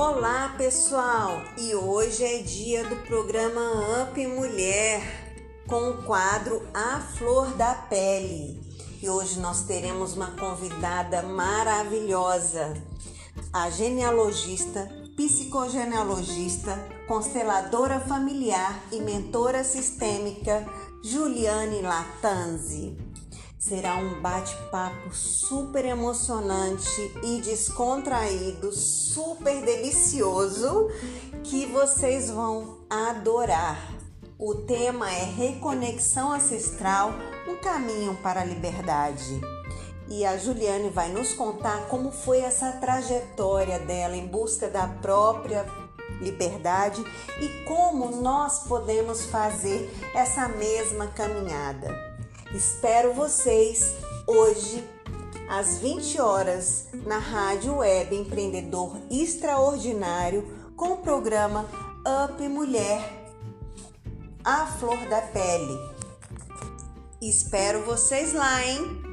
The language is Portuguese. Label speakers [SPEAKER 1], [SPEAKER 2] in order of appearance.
[SPEAKER 1] Olá, pessoal! E hoje é dia do programa Up Mulher com o quadro A Flor da Pele. E hoje nós teremos uma convidada maravilhosa, a genealogista, psicogenealogista, consteladora familiar e mentora sistêmica Juliane Latanzi. Será um bate-papo super emocionante e descontraído, super delicioso que vocês vão adorar. O tema é Reconexão Ancestral um caminho para a liberdade. E a Juliane vai nos contar como foi essa trajetória dela em busca da própria liberdade e como nós podemos fazer essa mesma caminhada. Espero vocês hoje às 20 horas na Rádio Web Empreendedor Extraordinário com o programa Up Mulher A Flor da Pele. Espero vocês lá, hein?